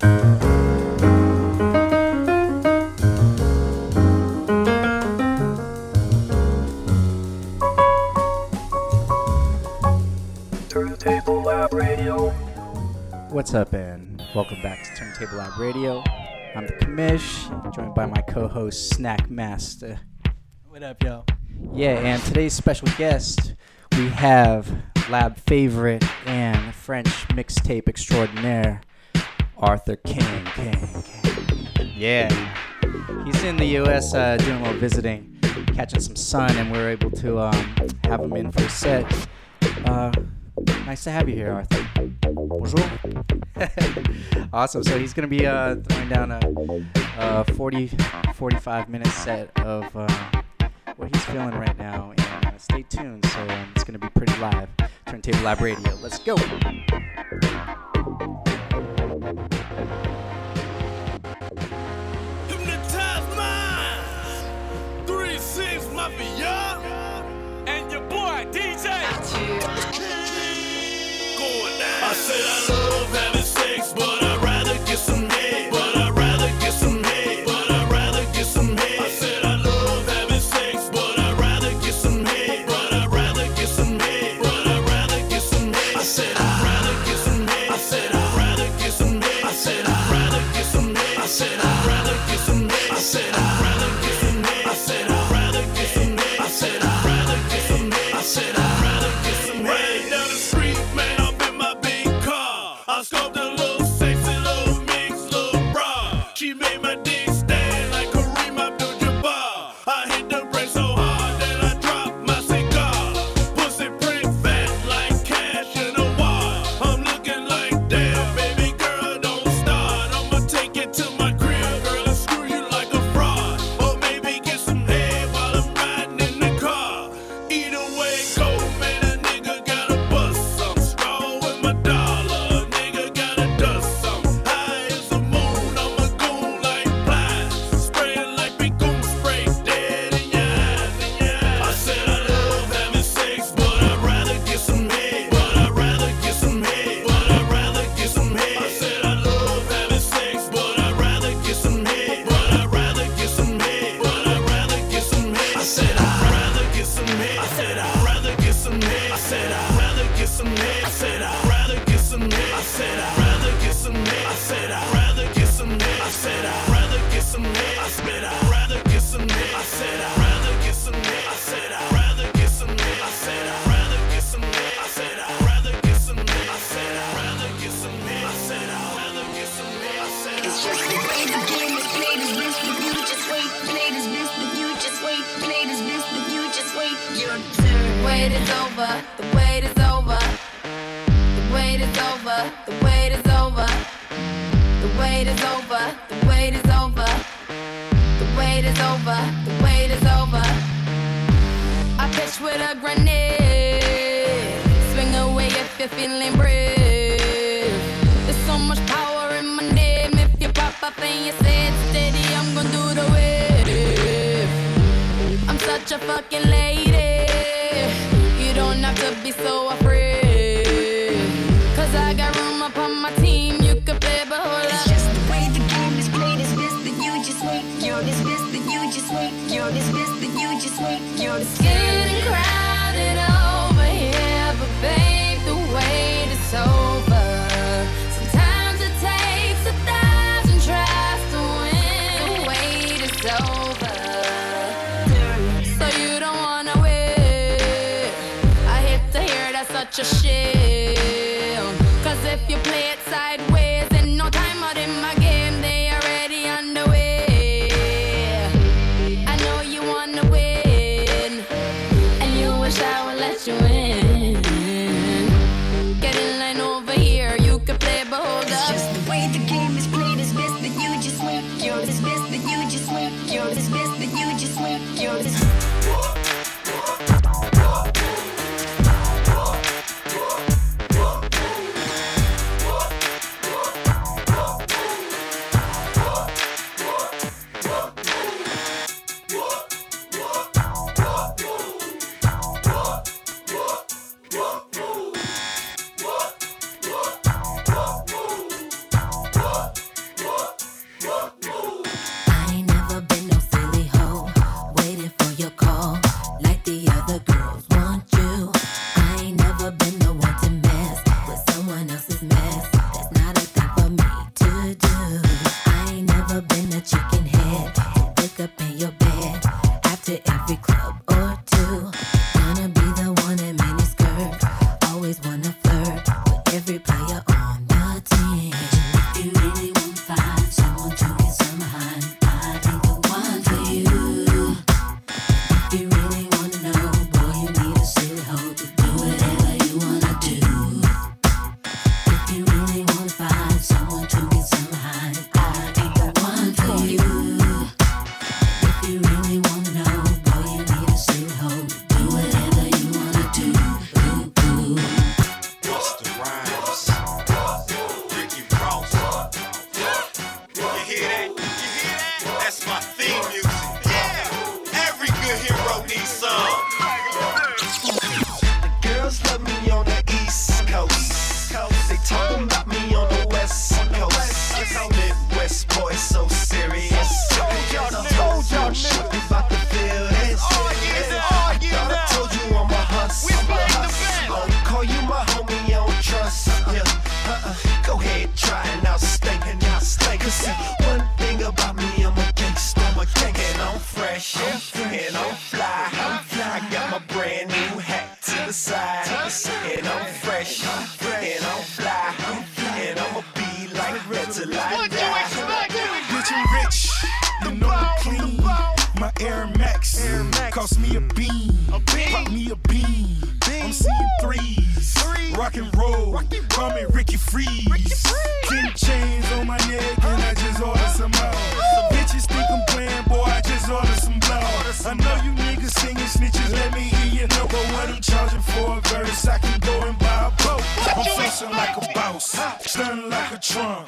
Turntable Lab Radio. What's up, and welcome back to Turntable Lab Radio. I'm the commish, joined by my co-host Snack Master. What up, yo? Yeah, and today's special guest, we have lab favorite and French mixtape extraordinaire, Arthur King. King, King. Yeah, he's in the U.S. Uh, doing a little visiting, catching some sun, and we are able to um, have him in for a set. Uh, nice to have you here, Arthur. Bonjour. awesome. So he's going to be uh, throwing down a, a 40, 45 minute set of uh, what he's feeling right now. And uh, stay tuned. So um, it's going to be pretty live. Turntable Lab Radio. Let's go. Hypnotize. Three six mafia. And your boy DJ. Going down. I said I love having some head. I said I'd rather get some head. I said I'd rather get some head. I said I'd rather get some head. I said I'd rather get some head. I said I'd rather get some head. I said I'd rather get some head. I said I'd rather get some head. I said I'd rather get some head. I said I'd rather get some head. I said I'd rather get some head. I said I'd rather get some head. I said It's just the way the game is played is best with you just wait. Played is best with you just wait. Played is best with you just wait. Your turn. wait is over. Over. The wait is over. The wait is over. The wait is over. The wait is over. The wait is over. I pitch with a grenade. Swing away if you're feeling brave. There's so much power in my name. If you pop up and you say it steady, I'm gonna do the wave. I'm such a fucking lady. You don't have to be so afraid. Cause I got room upon my team. You can play, but hold It's just the way the game is played is best with you just wait. You're this best with you just wait. You're this best with you just wait. You're this Getting crowded over here, but babe, the wait is over. Sometimes it takes a thousand tries to win. The wait is over. So you don't wanna wait. I hate to hear that's such a shame. If you play it to every club. fresh, and I'm fly, and I'ma be like that till I What you expect? Rich and rich, the ball, clean. My Air Max, Air Max cost me a bean, a bean. pop me a bean. bean. I'm seeing threes, Three. rock and roll. Rock roll. Call me Ricky Freeze. Ricky Freeze. Chains on my neck from.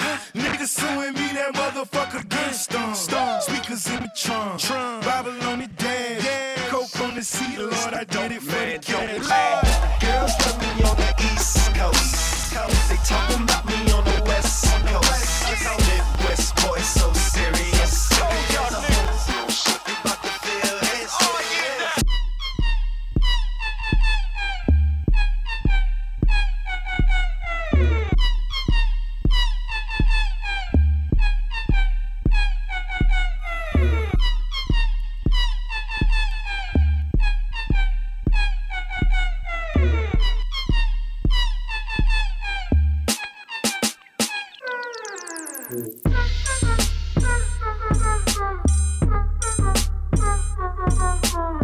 Mm-hmm.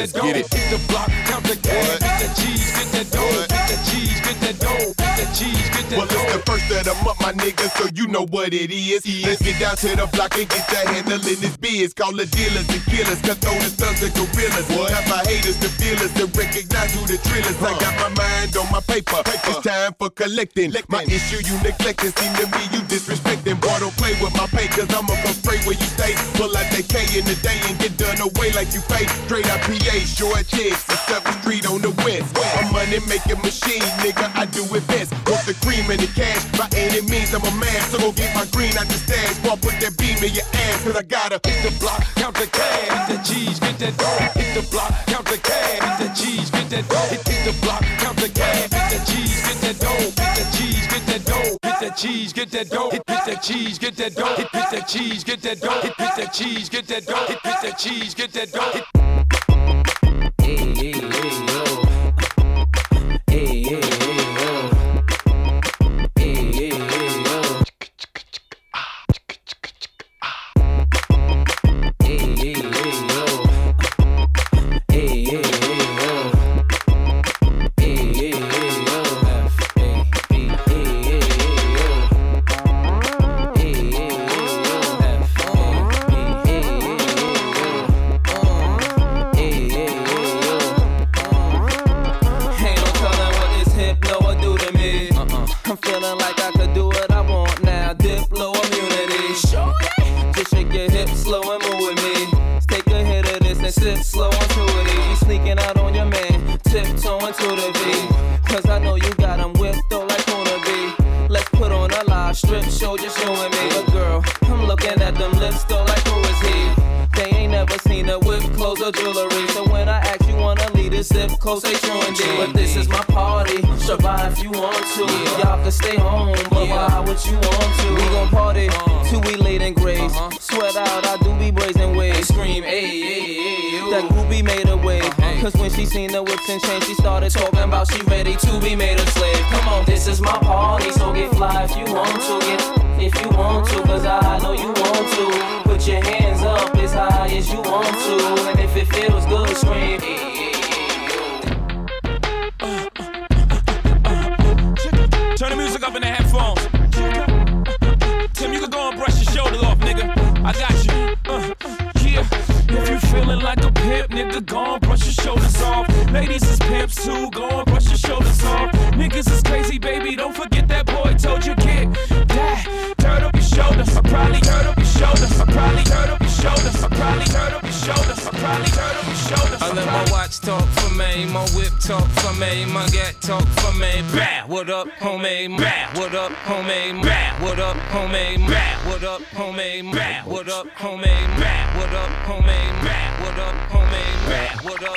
That dough, get the block, count the cash, hit that cheese, get that dough, hit that cheese, get that dough, hit that cheese, get that dough. Well, it's the first of the month, my nigga, so you know what it is. Let's get down to the block and get that in this biz. Call the dealers and killers, cutthroat thugs and gorillas. Have my haters, the feelers, to recognize who the drillers. I got my mind on my paper. It's time for collecting. My issue you neglecting, seem to me you disrespecting. Boy, don't play with my pay, cause I'ma come straight where you stay. Pull out that K in the day and get done away like you pay. Straight out PA, short chicks, and 7th Street on the west. A money making machine, nigga, I do it best. Want the cream and the cash, by any means I'm a man. So go get my green out the stash, while put that beam in your ass, cause I gotta the block, count the cash, hit the cheese, get that dough, hit the block, count the cash, hit the cheese, get that dough, hit, hit the block, count the cash, hit the cheese, get that dough, hit the cheese, get that dough, hit that cheese, get that dough, hit, hit that cheese, get that dough, hit, hit that cheese, get that dough, hit, hit that cheese, get that dough, hit, hit that cheese, get that dough, hit, Hey, hey, hey, yo. Hey, hey, hey, yo. Hey, sip slow onto it. You sneaking out on your man, tiptoeing to the beat. Cause I know you got him whipped though like Kuna B. Let's put on a live strip show, just you and me. But girl, I'm looking at them lips though like who is he? They ain't never seen her with clothes or jewelry. So when I ask you wanna lead a sip close, they true indeed. But this is my party, survive if you want to. Y'all can stay home, but why would you want to? We gon' party uh-huh. till we late in grace. Uh-huh. Sweat out, I do be brazen ways. Scream, ayy, ayy, ayy. That groupie made a way. Cause when she seen the whips and chains, she started talking about she ready to be made a slave. Come on, this is my party, so get fly if you want to. Get if you want to, cause I know you want to. Put your hands up as high as you want to. And if it feels good, scream. Turn the music up in the headphones. Tim, you can go and brush your shoulders off, nigga. I got you. Uh, yeah. You feeling like a pimp, nigga, go and brush your shoulders off. Ladies is pimps too, go and brush your shoulders off. Niggas is crazy, baby, don't forget that boy told you kick that. Turn up your shoulders, I probably turn up your shoulders, I probably turn up shoulders, I probably turn up your shoulders, I probably turn up your shoulders. I let my watch talk for me, my whip talk for me, my gat talk for me. Bah, what up, homie? Bah, what up, homie? Bah, what up, homie? Bah, what up, homie? Bah, what up, homie? Bah, what up, homie? Bah, what up, homie? Bah, what up, homie? Bah, what up?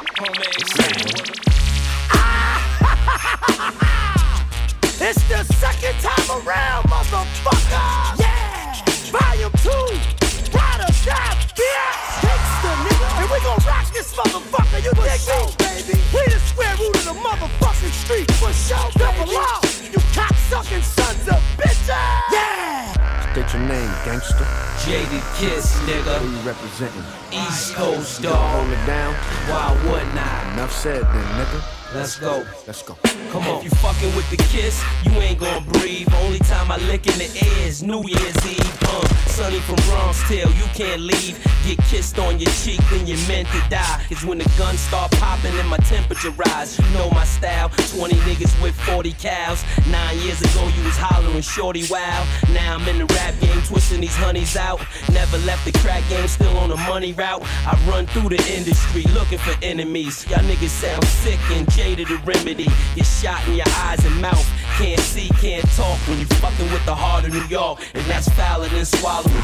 It's the second time around, motherfucker. Yeah, volume two. Ride or die, bitch. Gangsta, nigga. And we gon' rock this motherfucker. You dig me, baby? We the square root of the motherfucking street. For sure, double R. You cocksucking sons of bitches. Yeah. State your name, gangster. Jaded Kiss, nigga. Who you representing? East Coast Hold dog. it down. Why would not? Enough said then, nigga. Let's go. Let's go. Come on. If you fucking with the kiss, you ain't gonna breathe. Only time I lick in the air is New Year's Eve. Uh, Sonny from Bronx Tale, you can't leave. Get kissed on your cheek when you're meant to die. Cause when the guns start popping and my temperature rise, you know my style. 20 niggas with 40 cows. Nine years ago, you was hollering shorty wow. Now I'm in the rap game, twisting these honeys out. Never left the crack game, still on the money route. I run through the industry looking for enemies. Y'all niggas sound sick and jaded the remedy. Get shot in your eyes and mouth. Can't see, can't talk when you fucking with the heart of New York. And that's fouler than swallowing.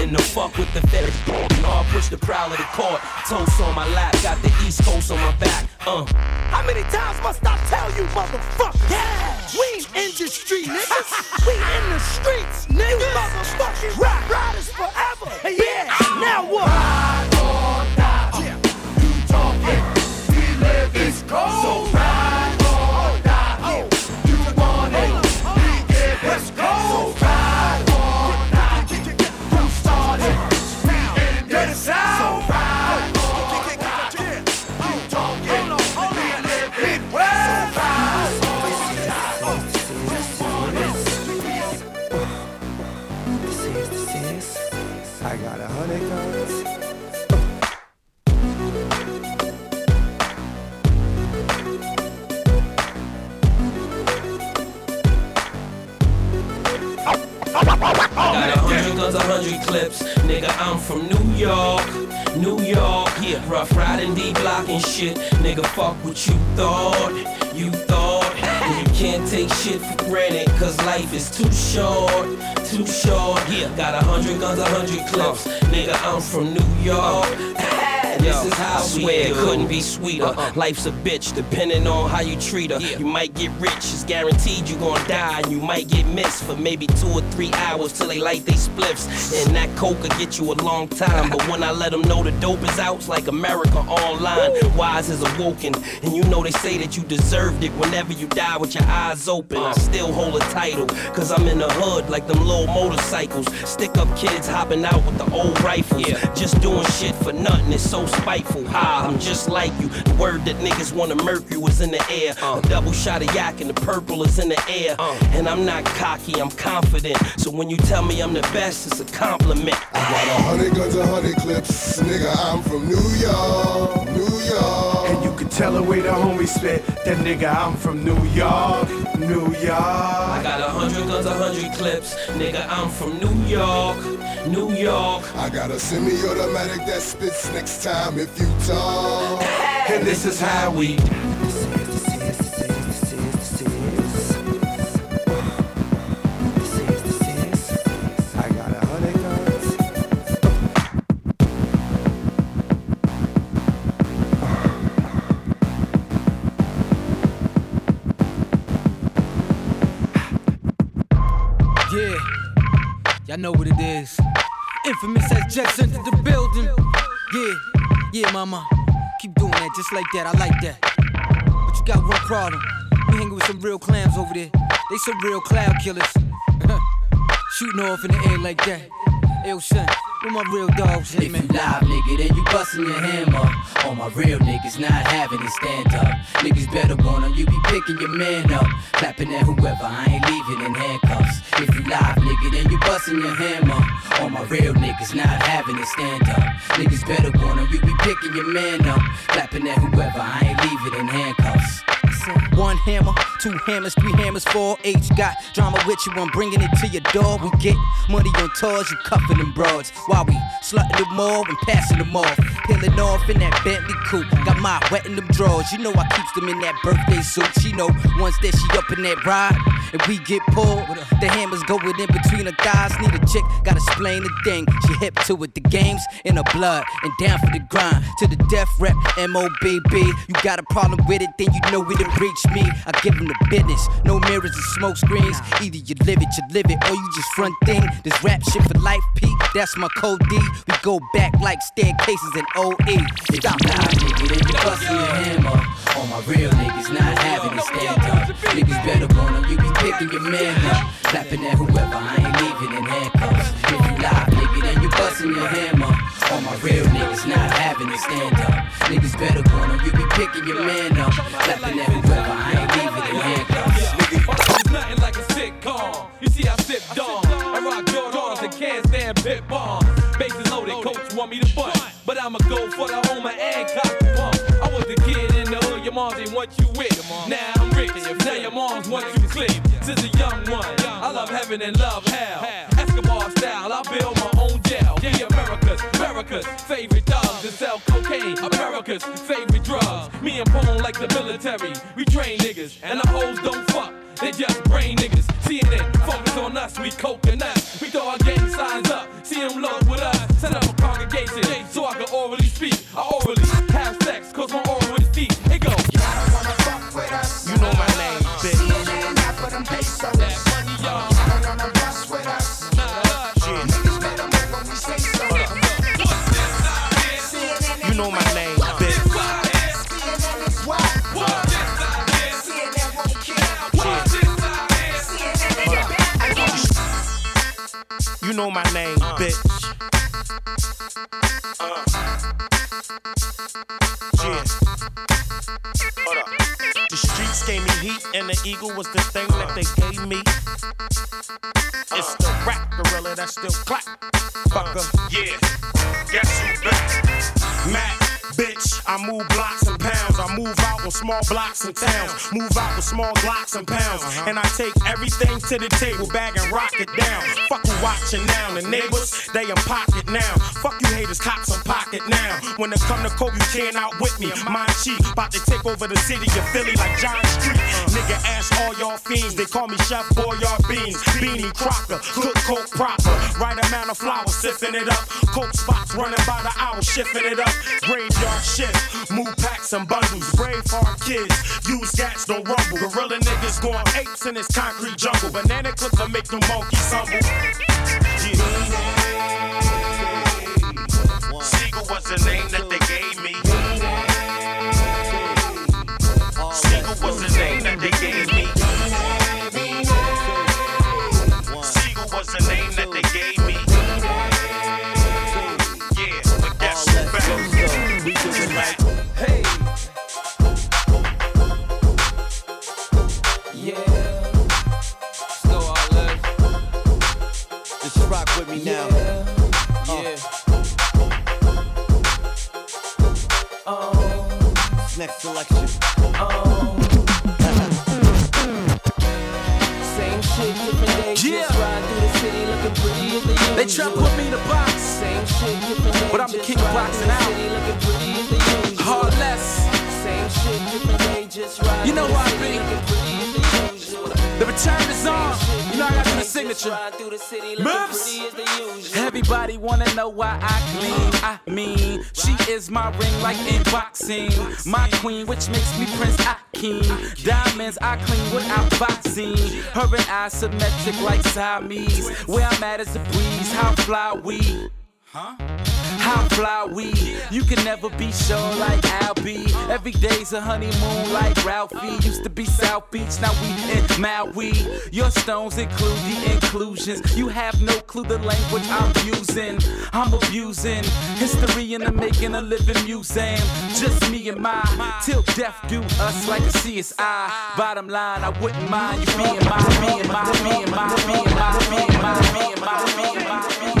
And the fuck with the fed. You know I push the prowl of the court. Toast on my lap, got the East Coast on my back. Uh. How many times must I tell you, motherfucker? Yeah. We industry niggas. we in the streets, niggas. You motherfucking rap riders forever. Hey, yeah. Now what? cold. So a hundred guns, a hundred clips. Nigga, I'm from New York. New York, yeah, rough riding D block and shit. Nigga, fuck what you thought. You thought and you can't take shit for granted, cause life is too short. Too short, yeah. Got a hundred guns, a hundred clips. Nigga, I'm from New York. This is how I swear it couldn't be sweeter. Uh-uh. Life's a bitch, depending on how you treat her. You might get rich, it's guaranteed you gon' die. And you might get missed for maybe two or three hours till they light they spliffs. And that coke will get you a long time. But when I let them know the dope is out, it's like America online. Wise is awoken. And you know they say that you deserved it whenever you die with your eyes open. I still hold a title, cause I'm in the hood like them little motorcycles. Stick up kids hopping out with the old rifles. Just doing shit for nothing, it's so spiteful. Ha, I'm just like you. The word that niggas wanna mercury was in the air. Uh. A double shot of yak and the purple is in the air. Uh. And I'm not cocky, I'm confident. So when you tell me I'm the best, it's a compliment. I got a hundred guns, a hundred clips. Nigga, I'm from New York, New York. And you can tell the way the homie spit. That nigga, I'm from New York, New York. I got a hundred guns, a hundred clips. Nigga, I'm from New York, New York. I got a semi-automatic that spits next time if you talk. And this is how we. Y'all know what it is. Infamous as Jets into the building. Yeah, yeah, mama. Keep doing that just like that. I like that. But you got one problem. You hanging with some real clams over there. They some real cloud killers. Shooting off in the air like that. Ill son, where my real dogs If you live, nigga, then you bustin' your hammer. All my real niggas not having it stand up. Niggas better want 'em, you be picking your man up. Clapping at whoever, I ain't leaving in handcuffs. If you live, nigga, then you bustin' your hammer. All my real niggas not having it stand up. Niggas better want 'em, you be picking your man up. Clapping at whoever, I ain't leaving in handcuffs. One hammer, two hammers, three hammers, four H. Got drama with you, I'm bringing it to your door. We get money on tours, you cuffing them broads. While we slutting them all and passing them off. Peeling off in that Bentley coupe. Got my wet in them drawers. You know I keeps them in that birthday suit. She know once that she up in that ride. We get pulled, the hammers going in between her thighs. Need a chick, gotta explain the thing. She hip to it, the games in her blood. And down for the grind. To the death rep, M.O.B.B. You got a problem with it, then you know to reach me. I give them the business. No mirrors and smoke screens. Either you live it, you live it, or you just front thing. This rap shit for life, Pete. That's my code D. We go back like staircases in OE. Stop live, nigga, then you bustin' your hammer. All my real niggas not having it stand up. Niggas better want 'em, you be picking your man up. Clapping at whoever, I ain't leaving in handcuffs. If you live, nigga, then you bustin' your hammer. All my real niggas not having it stand up. Niggas better 'em, you be picking your man up. Clapping at whoever, I ain't leaving in handcuffs. It's nothing like a sitcom. You see, I sip Dawn. I rock Jordans and can't stand pit bombs. Bases loaded, coach want me to butt. But I'ma go for the homer and cock the. I was the kid moms ain't want you with. Now I'm rich, now your moms want you clip. Since a young one, I love heaven and love hell. Escobar style, I build my own jail. We America's, America's favorite dogs that sell cocaine. America's favorite drugs. Me and Bone like the military. We train niggas, and the hoes don't fuck. They just brain niggas. CNN, focus on us, we coconuts. We throw our gang signs up, see them low with us. Set up a congregation so I can orally speak. I orally know my name, bitch. You know my name, bitch. Yeah. The streets gave me heat, and the eagle was the thing that they gave me. It's the rap gorilla that still clap. Fucker. Yeah. I move blocks and pounds. Move out on small blocks and towns. Move out with small blocks and pounds. Uh-huh. And I take everything to the table, bag and rock it down. Fuck you watching now. The neighbors, they in pocket now. Fuck you haters, cops in pocket now. When it come to Kobe, you can't outwit me. Mind cheap, about to take over the city of Philly like John Street. Uh-huh. Nigga, ask all y'all fiends. They call me Chef Boyard Beans. Beanie Crocker, cook coke proper. Right amount of flour, sipping it up. Coke spots running by the hour, shifting it up. Graveyard shift, move packs and bundles. Brave hard kids, use gats, don't rumble. Gorilla niggas going apes in this concrete jungle. Banana clip to make them monkeys humble. Yeah. Sigel was the name that they gave know why I clean. I mean, she is my ring like in boxing. My queen, which makes me Prince Akeem. Diamonds I clean without boxing. Her and I symmetric like Siamese. Where I'm at is a breeze. How fly we? How fly we? You can never be sure like I'll be. Every day's a honeymoon like Ralphie. Used to be South Beach, now we in Maui. Your stones include the inclusions. You have no clue the language I'm using. I'm abusing history in the making a living museum. Just me and my till death do us like a CSI. Bottom line, I wouldn't mind you being my, and my, and my, and my, and my, and my, and my, and my.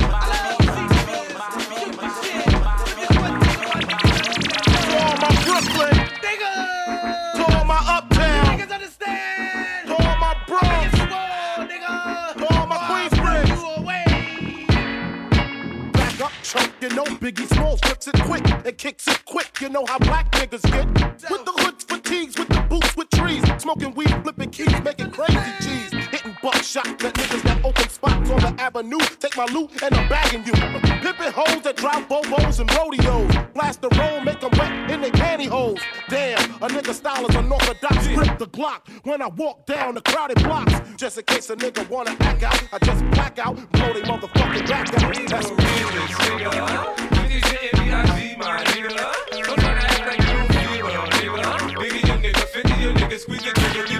Know Biggie Smalls flips it quick and kicks it quick. You know how black niggas get with the hoods, fatigues, with the boots, with trees, smoking weed, flipping keys, making crazy G's, hitting buckshot. Let niggas that open spots on the avenue take my loot and I'm bagging you. Pimping hoes that drive bobos and rodeos, blast the roll, make 'em wet in their pantyhose. Damn, a nigga style is unorthodox. Grip the Glock when I walk down the crowded blocks. Just in case a nigga wanna act out, I just black out, blow they motherfucking back out. That's real, nigga. Biggie my nigga. Don't to act like you nigga. Biggie squeeze your nigga.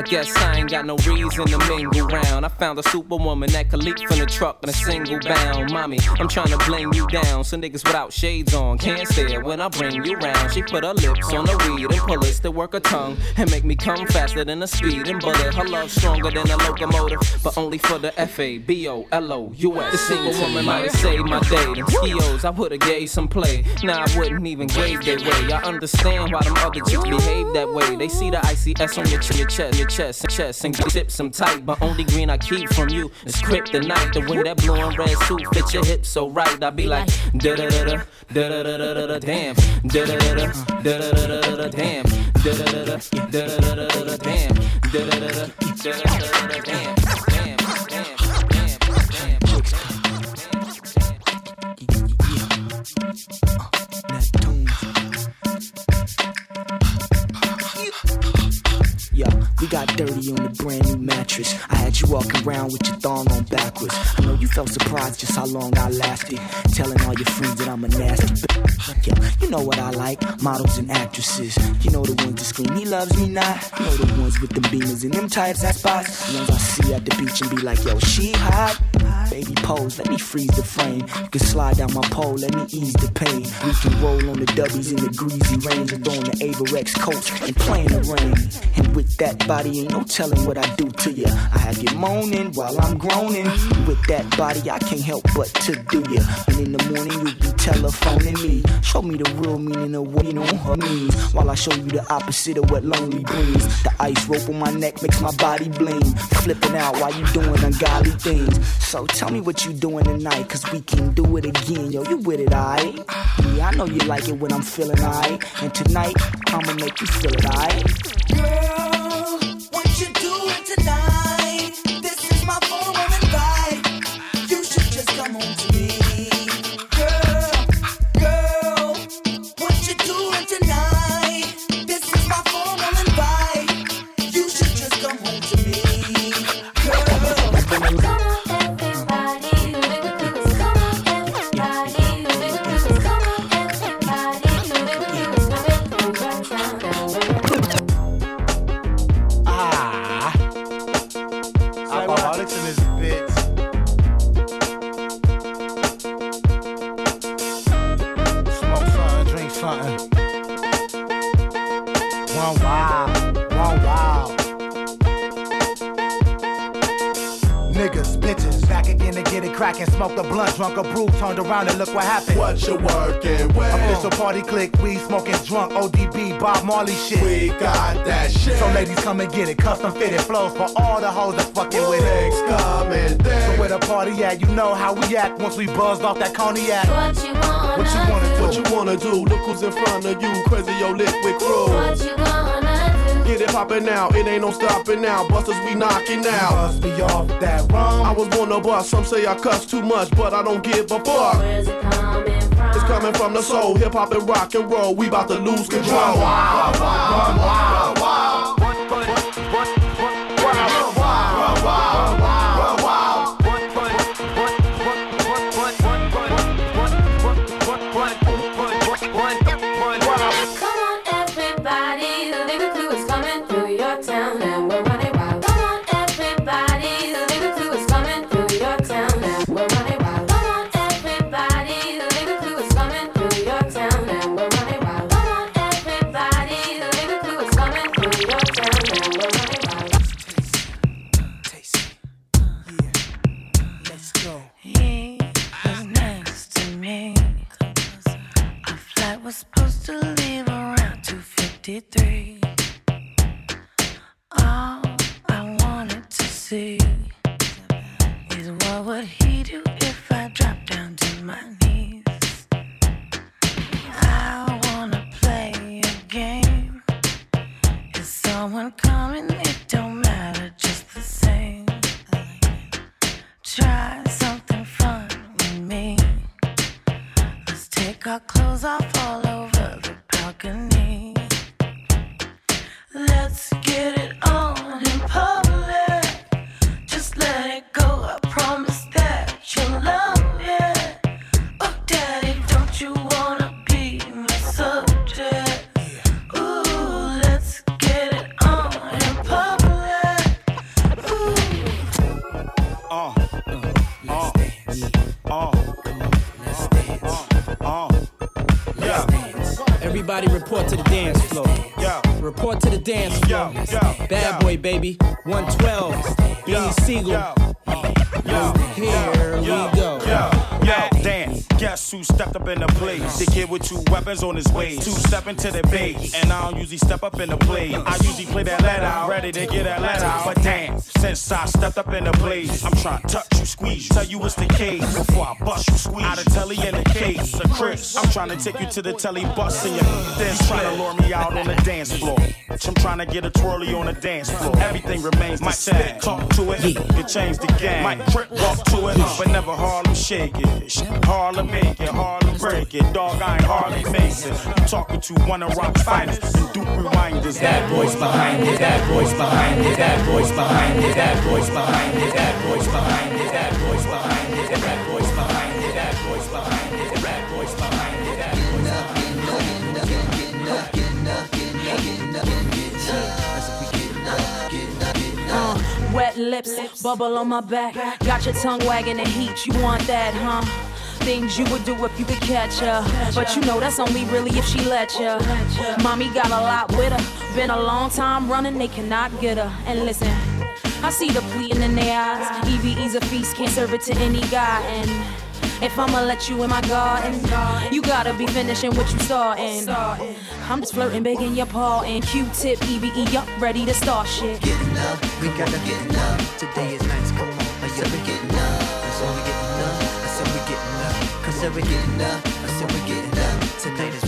I guess I ain't got no reason to mingle round. I found a superwoman that could leap from the truck in a single bound. Mommy, I'm trying to bling you down. So niggas without shades on can't stare when I bring you round. She put her lips on the weed and pull it to work her tongue and make me come faster than a speeding bullet. Her love stronger than a locomotive, but only for the F A B O L O U S. The single woman might have saved my day. Them skios, I would've gave some play. Nah, I wouldn't even gave their way. I understand why them other chicks behave that way. They see the ICS on your, ch- your chest, chest, and chest, and zip some tight. But only green I keep from you is kryptonite. The way that blue and red suit fit your hips so right. I be like da da da da da da da da da da damn da da da da da da da da da damn da da da da da da da da da damn da da da da da da da da damn damn we got dirty on the brand new mattress. I had you walking around with your thong on backwards. I know you felt surprised just how long I lasted. Telling all your friends that I'm a nasty bitch. Yeah, you know what I like models and actresses. You know the ones that scream, he loves me not. You know the ones with them beamers and them types that spots. The ones I see at the beach and be like, yo, she hot. Baby pose, let me freeze the frame. You can slide down my pole, let me ease the pain. We can roll on the dubbies in the greasy range and throwing the Avirex coats and playing the rain. And with that body, ain't no telling what I do to ya. I have you moaning while I'm groaning. With that body, I can't help but to do ya. And in the morning, you be telephoning me. Show me the real meaning of what you know means. While I show you the opposite of what lonely brings. The ice rope on my neck makes my body bling. Flipping out while you doing ungodly things. So tell me what you doing tonight, cause we can do it again. Yo, you with it, alright? Yeah, I know you like it when I'm feeling alright. And tonight, I'ma make you feel it, alright? Girl, a brew, turned around and look what happened. What you working with? Official party click, we smoking drunk, ODB, Bob Marley shit. We got that shit. So ladies come and get it, custom fitted flows for all the hoes that fucking with it. Next coming there. So where the party at, you know how we act once we buzzed off that cognac. What you wanna What you wanna do? What you wanna do? Look who's in front of you, crazy yo liquid crew. What you gonna do? Get it poppin' now, it ain't no stopping now. Busters we knocking out. Must be off that rum. I was born to bust, some say I cuss too much, but I don't give a fuck. Where's it coming from? It's coming from the soul, hip hop and rock and roll. We about to lose control. Wow, wow, wow, wow. Report to the dance floor. yeah, Report to the dance floor. yeah, yeah. Bad boy, baby. 112. Beanie Sigel. Here we go. Who stepped up in the place? The kid with two weapons on his waist. Two step into the base. And I don't usually step up in the place. I usually play that let out, ready to get that let out. But damn, since I stepped up in the place, I'm trying to touch you, squeeze you. Tell you what's the case before I bust you, squeeze. Out of telly in the case, a Chris. I'm trying to take you to the telly bus and you then trying to lure me out on the dance floor. I'm trying to get a twirly on the dance floor. Everything remains my same. Talk to it, you change the game. Might trip, walk to it, but never Harlem shake it. Harlem make it, Harlem break it. Dog, I ain't Harley Mason. You talking to one of rock's finest and Duke reminders. That voice behind it, that voice behind it, that voice behind it, that voice behind it, that voice behind it, that voice behind it, that voice behind it, that voice behind it, that voice behind it, that voice Uh, wet lips, bubble on my back. Got your tongue wagging the heat. You want that, huh? Things you would do if you could catch her. But you know that's only really if she let ya. Mommy got a lot with her. Been a long time running, they cannot get her. And listen, I see the pleading in their eyes. EVE's a feast, can't serve it to any guy. And if I'ma let you in my garden, you gotta be finishing what you starting. I'm just flirting, begging your paw and Q-tip, EVE, up, ready to start shit. Getting up, we gotta get up. Today is nice, come on. We getting up. I said we getting said we getting up. I said we getting up. Tonight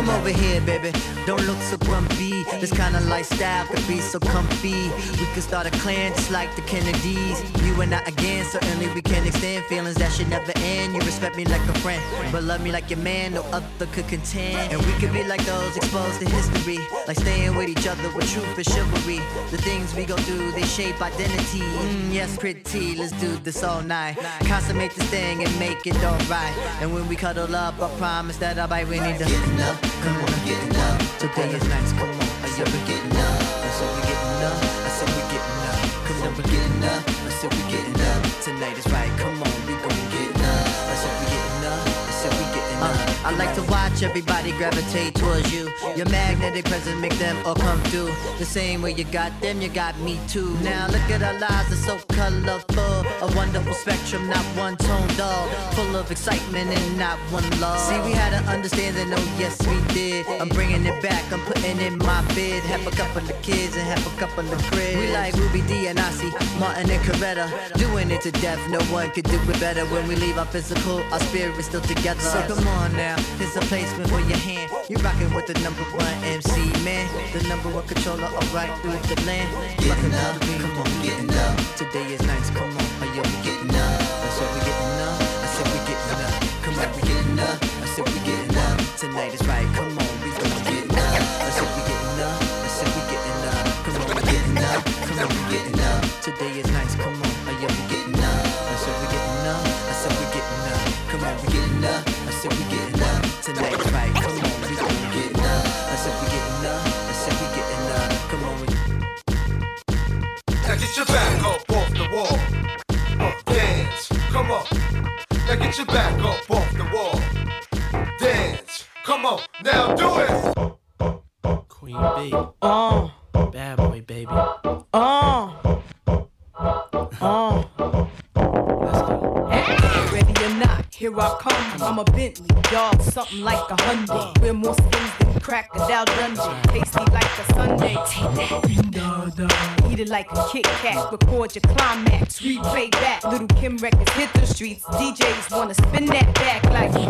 Come over here, baby. Don't look so grumpy. This kind of lifestyle could be so comfy. We could start a clan just like the Kennedys. You and I again, certainly we can extend feelings that should never end. You respect me like a friend, but love me like your man, no other could contend. And we could be like those exposed to history, like staying with each other with truth and chivalry. The things we go through, they shape identity. Mm, yes, pretty, let's do this all night. Consummate this thing and make it alright. And when we cuddle up, I promise that I'll bite. We need to getting up, come on, up. Come on. I said we getting up. I said we getting up. I said we getting up. Come on, we getting up. I said we getting up. Tonight is right, come on, we gon' get up. I said we getting up. I said we getting up. I like to watch everybody gravitate towards you. Your magnetic presence make them all come through. The same way you got them, you got me too. Now look at our lives, they're so colorful. A wonderful spectrum, not one tone dull. Full of excitement and not one love. See, we had an understanding, oh yes we did. I'm bringing it back, I'm putting in my bid. Have a couple of the kids and have a couple of cribs. We like Ruby Dee and Ossie, Martin and Coretta. Doing it to death, no one could do it better. When we leave our physical, our spirit's still together. So come on now, here's a placement for your hand. You're rocking with the number one MC, man. The number one controller, alright through the land. Getting up, come on, getting up. Today is nice, come on, are you getting up? I said we getting up, I said we getting up. Come on, we getting up, I said we getting up. Tonight is right, come on, we gonna get up. I said we getting up, I said we getting up. Come on, we getting up, come on, we getting up. Today is nice, come on, Now get your back up off the wall. Dance, come on. Now do it. Queen B. Oh. Bad boy, baby. Oh. A Bentley, y'all something like a Hyundai. We're more skins than crack a Dow dungeon. Tasty like a sundae. Take that. Eat it like a Kit Kat. Record your climax. Replay back. Lil' Kim records hit the streets. DJs wanna spin that back like. Me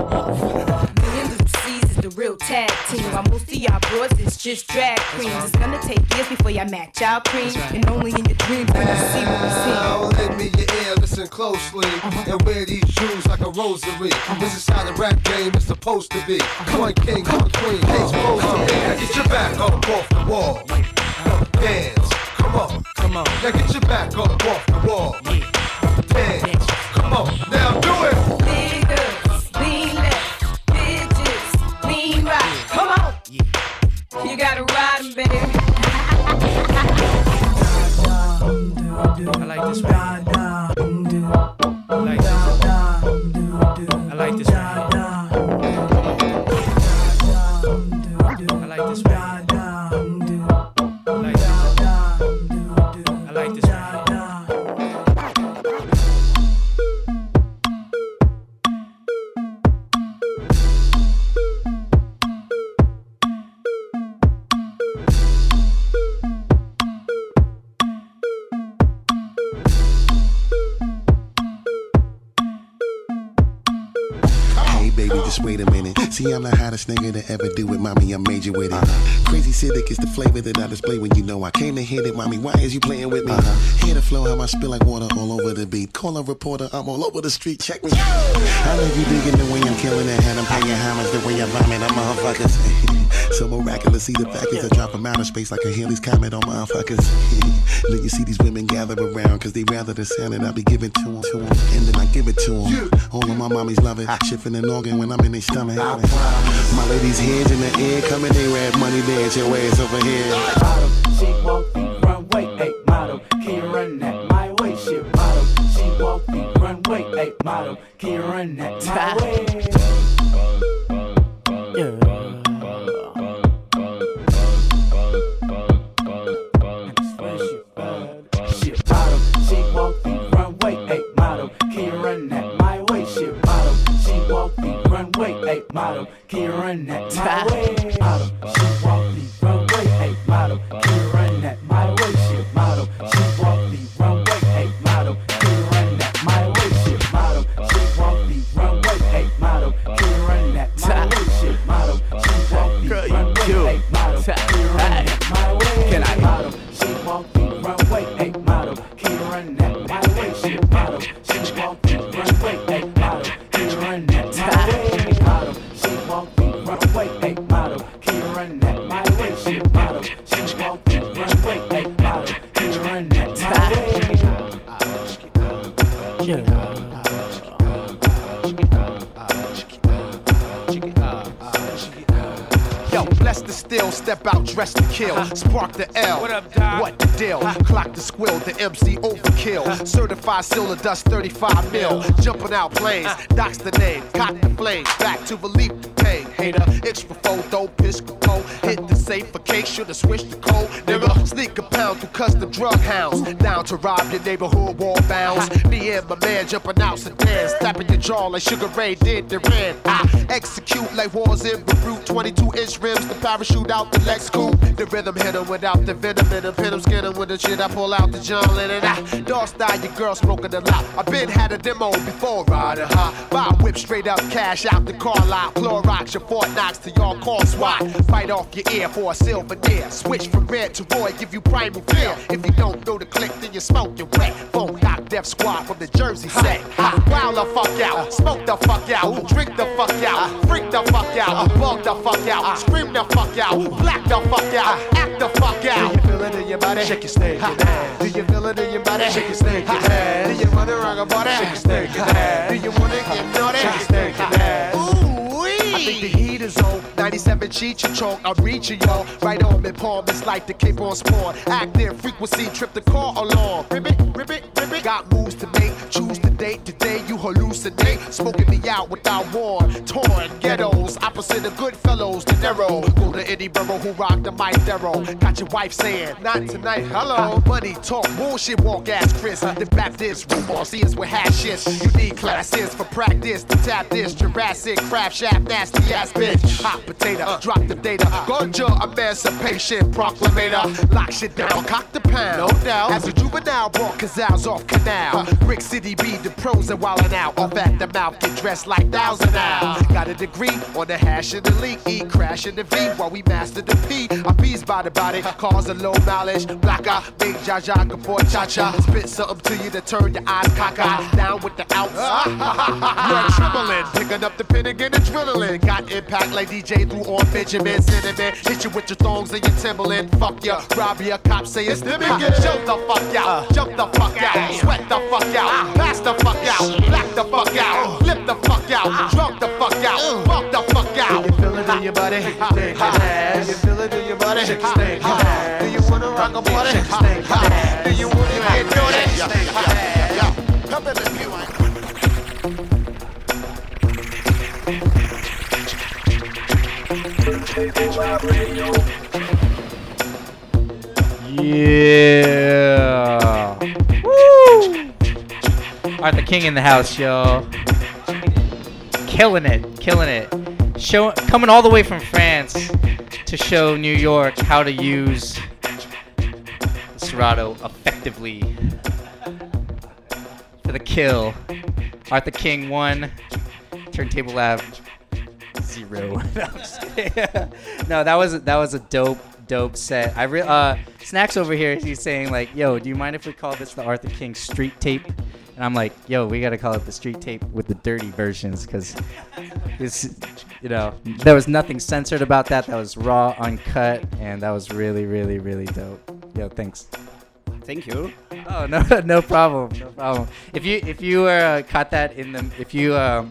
and Lil' Cease is the real tag team. While most of y'all boys is just drag queens. It's gonna take years before y'all match our cream. And only in your dreams when you see what we see. Now lend me your ear, listen closely, uh-huh. and wear these jewels like a rosary. Uh-huh. This is how the rap game is supposed to be. Uh-huh. One king, one queen, case closed to me. Now get your back up off the wall. Dance, come on, come on. Now get your back up off the wall. Dance, come on. Now do it. Gotta ride 'em, baby. I like this one. See, I'm the hottest nigga to ever do it, mommy. I'm major with it. Uh-huh. Crazy Civic is the flavor that I display when you know I came to hit it, mommy. Why is you playing with me? Uh-huh. Hear the flow, how I spill like water all over the beat. Call a reporter, I'm all over the street. Check me. I know you digging the way I'm killing it, and I'm paying homage to the way I vomit on motherfuckers. so miraculous, see the package I drop from outer space like a Halley's comet on motherfuckers. then you see these women gather around, cause they rather the sound that I be giving to them, to 'em. and then I give it to them. All of my mommies love it, shifting an organ when I'm in their stomach. My ladies' hands in the air, coming they rap money dance your ass over here. She walk the runway, hey model, can you run that my way? Shit model, she walk the runway, hey model, can you run that my way? Runway, hey model, can you run that my way? Model, she walk The L. What up, Doc? What the deal? Clock the squill, the MC overkill. Certified silver dust 35 mil. Jumping out planes, doc's the name. Cock the flame, back to relief the pain. Hater, extra photo, pisco. Hit the safe for case, should've switched the code. Nigga, sneak a pound through custom drug hounds. Down to rob your neighborhood wall bounds. Me and my man jumping out sedans. Tapping your jaw like Sugar Ray did Duran. I execute like wars in Beirut. 22 inch rims, the parachute out the Lex coupe. The rhythm hit him without the venom in him. Hit him, skin him with the shit. I pull out the John Lennon. I dog style, your girl smoking a lot. I been had a demo before riding high. Buy whip straight up, cash out the car lot. Clorox your Fort Knox to y'all call SWAT. Fight off your ear for a silver deer. Switch from red to Roy, give you primal If you don't know the click, then you smoke your wet. Phone knock death squad from the Jersey set. Wild the fuck out, uh. smoke the fuck out, drink the fuck out, uh. freak the fuck out, uh. bug the fuck out, scream the fuck out, black the fuck out, act the fuck out. Do you feel it in your body? Shake your snake, Do you feel it in your body? Shake your snake, Do you wanna rock a body? Shake your snake, Do you wanna get naughty? Shake your snake, the heat is on. 97 cheat your choke. I'm reaching y'all. Right on me, palm. It's like the cape on spawn. Active frequency, trip the car along. Rip it, rip it, rip it. Got moves to make. Choose the date. Today you hallucinate. Smoking me out without war. Torn ghettos. Opposite of good fellows. The narrow. Go to any borough who rock the mic thorough. Got your wife saying, not tonight. Hello. Money talk. Bullshit walk ass Chris. The Baptist room boss. See us with hash shit. You need classes for practice. To tap this. Jurassic crab shaft. Nasty ass bitch. Hot potato. Uh. Drop the data. Uh. Ganja emancipation proclamator. Lock shit down. Cock the pound. No doubt. As a juvenile brought Cazals off canal. Uh. Brick City be the pros and wildin' out. Off at the mouth. Get dressed like thousand now. Got a degree on the hash and the leak. E crash in the V while we master the P. I bees by the body. Cause a low mileage. Black eye. Big Jaja. Before cha cha. Spit something to you to turn your eyes cockeyed. Down with the outs. You're trembling. Picking up the pen again and drilling. Got impact like DJ through on Benjamin Cinnamon. Hit you with your thongs and your Timberland. Fuck ya. Rob ya. Cop say it's the beginning. Jump the fuck out. Uh. Jump the fuck out. Sweat the fuck out. Ah. Pass the fuck out. Black the fuck out. Flip the fuck out. Drunk the fuck out. Fuck the fuck out. Do you feel it in your body? Shake your ass. Do you feel it in your body? Shake your snake ass. Do you wanna rock a body? Shake your snake ass. Do you wanna get dirty? Pump it if you want. Yeah. Woo! Arthur King in the house, yo. Killing it, killing it. Show coming all the way from France to show New York how to use Serato effectively for the kill. Arthur King one, Turntable Lab zero. no, no, that was that was a dope dope set. I re- uh Snacks over here he's saying like, "Yo, do you mind if we call this the Arthur King street tape?" And I'm like, "Yo, we got to call it the street tape with the dirty versions cuz it's you know, there was nothing censored about that. That was raw, uncut, and that was really really really dope. Yo, thanks. Thank you. Oh no, no problem, no problem. If you if you uh, caught that in the if you um,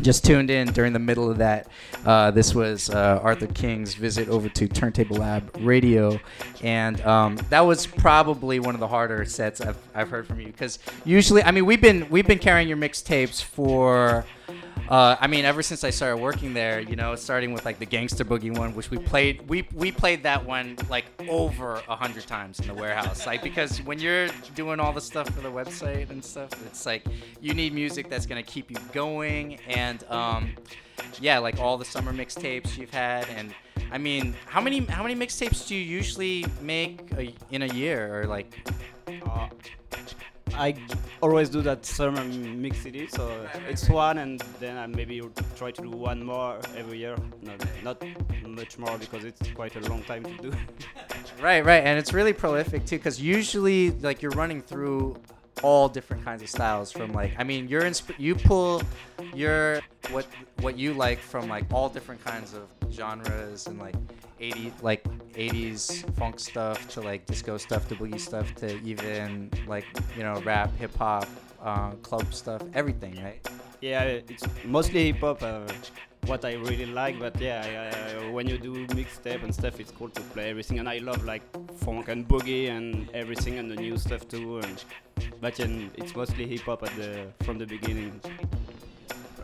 just tuned in during the middle of that, uh, this was uh, Arthur King's visit over to Turntable Lab Radio, and um, that was probably one of the harder sets I've, I've heard from you because usually, I mean, we've been we've been carrying your mixtapes for. Uh, I mean, ever since I started working there, you know, starting with like the Gangster Boogie one, which we played, we we played that one like over a hundred times in the warehouse, like because when you're doing all the stuff for the website and stuff, it's like you need music that's gonna keep you going, and um, yeah, like all the summer mixtapes you've had, and I mean, how many how many mixtapes do you usually make a, in a year, or like? Uh, I always do that summer mix CD, so it's one, and then I maybe try to do one more every year. Not, not much more because it's quite a long time to do. Right, right, and it's really prolific too, because usually like you're running through all different kinds of styles from like I mean you're insp- you pull your what what you like from like all different kinds of genres and like 80 like 80s funk stuff to like disco stuff to boogie stuff to even like you know rap hip hop uh, club stuff everything right Yeah, it's mostly hip hop. Uh, what I really like. But yeah, I, I, when you do mixtape and stuff, it's cool to play everything. And I love like funk and boogie and everything and the new stuff too. And but yeah, it's mostly hip hop at the from the beginning.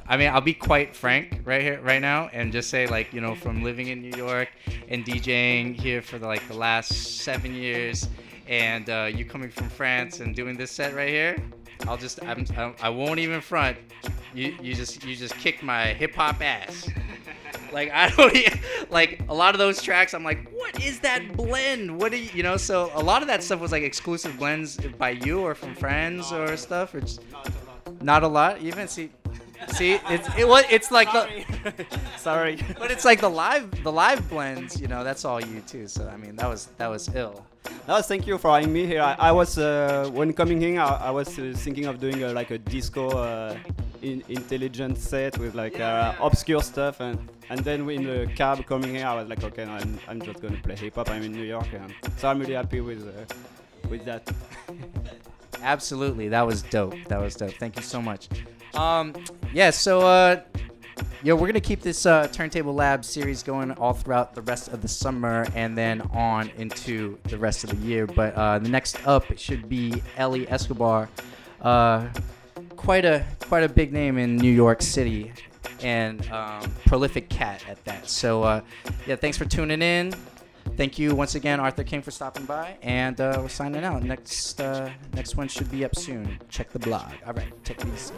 I mean, I'll be quite frank right here, right now, and just say like, you know, from living in New York and DJing here for the, like the last seven years, and uh, you coming from France and doing this set right here, I'll just, I'm, I won't even front. You, you just, you just kicked my hip hop ass. Like I don't even, like a lot of those tracks. I'm like, what is that blend? What do you, you know? So a lot of that stuff was like exclusive blends by you or from friends or stuff. Or just, not a lot. Even see, see, it's it was it's like the sorry, but it's like the live the live blends. You know, that's all you too. So I mean, that was that was ill. No, thank you for having me here. I, I was uh, when coming here, I, I was uh, thinking of doing uh, like a disco uh, in, intelligent set with like uh, obscure stuff, and and then in the cab coming here, I was like, okay, no, I'm, I'm just gonna play hip hop. I'm in New York, and so I'm really happy with uh, with that. Absolutely, that was dope. That was dope. Thank you so much. Um, yeah, so uh, yo, we're gonna keep this uh, Turntable Lab series going all throughout the rest of the summer and then on into the rest of the year. But uh, the next up should be Eli Escobar, uh, quite a quite a big name in New York City, and um, prolific cat at that. So uh, yeah, thanks for tuning in. Thank you once again, Arthur King, for stopping by, and uh, we're signing out. Next uh, next one should be up soon. Check the blog. All right, take it easy.